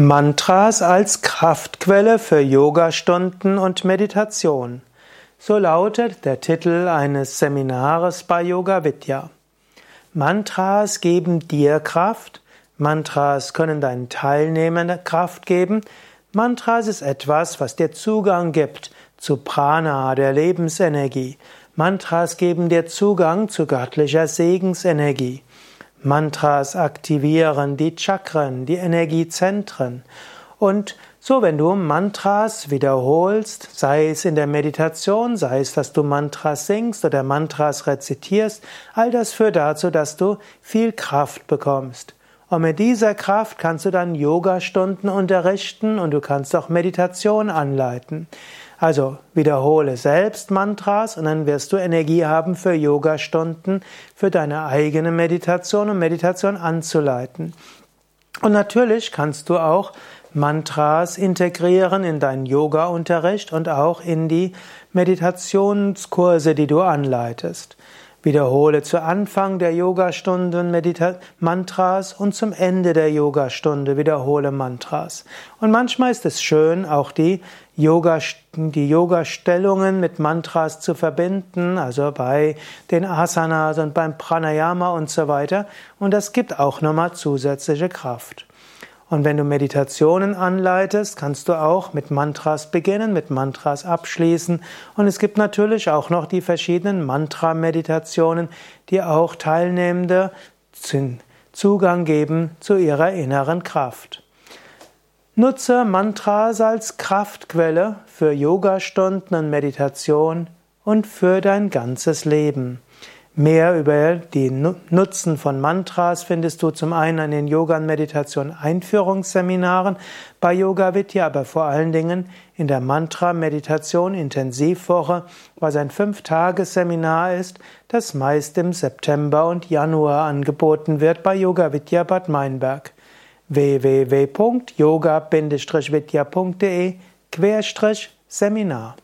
Mantras als Kraftquelle für Yogastunden und Meditation. So lautet der Titel eines Seminares bei Yoga Vidya. Mantras geben dir Kraft. Mantras können deinen Teilnehmern Kraft geben. Mantras ist etwas, was dir Zugang gibt zu Prana, der Lebensenergie. Mantras geben dir Zugang zu göttlicher Segensenergie. Mantras aktivieren die Chakren, die Energiezentren. Und so, wenn du Mantras wiederholst, sei es in der Meditation, sei es, dass du Mantras singst oder Mantras rezitierst, all das führt dazu, dass du viel Kraft bekommst. Und mit dieser Kraft kannst du dann Yoga-Stunden unterrichten und du kannst auch Meditation anleiten. Also wiederhole selbst Mantras und dann wirst du Energie haben für Yoga-Stunden, für deine eigene Meditation und Meditation anzuleiten. Und natürlich kannst du auch Mantras integrieren in deinen Yoga-Unterricht und auch in die Meditationskurse, die du anleitest. Wiederhole zu Anfang der Yogastunde Mantras und zum Ende der Yogastunde wiederhole Mantras. Und manchmal ist es schön, auch die Yoga, die Yoga-Stellungen mit Mantras zu verbinden, also bei den Asanas und beim Pranayama und so weiter. Und das gibt auch nochmal zusätzliche Kraft. Und wenn du Meditationen anleitest, kannst du auch mit Mantras beginnen, mit Mantras abschließen. Und es gibt natürlich auch noch die verschiedenen Mantra-Meditationen, die auch Teilnehmende Zugang geben zu ihrer inneren Kraft. Nutze Mantras als Kraftquelle für Yogastunden und Meditation und für dein ganzes Leben. Mehr über die Nutzen von Mantras findest du zum einen in den Yoga- und Meditation-Einführungsseminaren bei Yoga Vidya, aber vor allen Dingen in der Mantra-Meditation-Intensivwoche, was ein Fünf-Tages-Seminar ist, das meist im September und Januar angeboten wird bei Yoga Vidya Bad Meinberg. www.yoga-vidya.de Seminar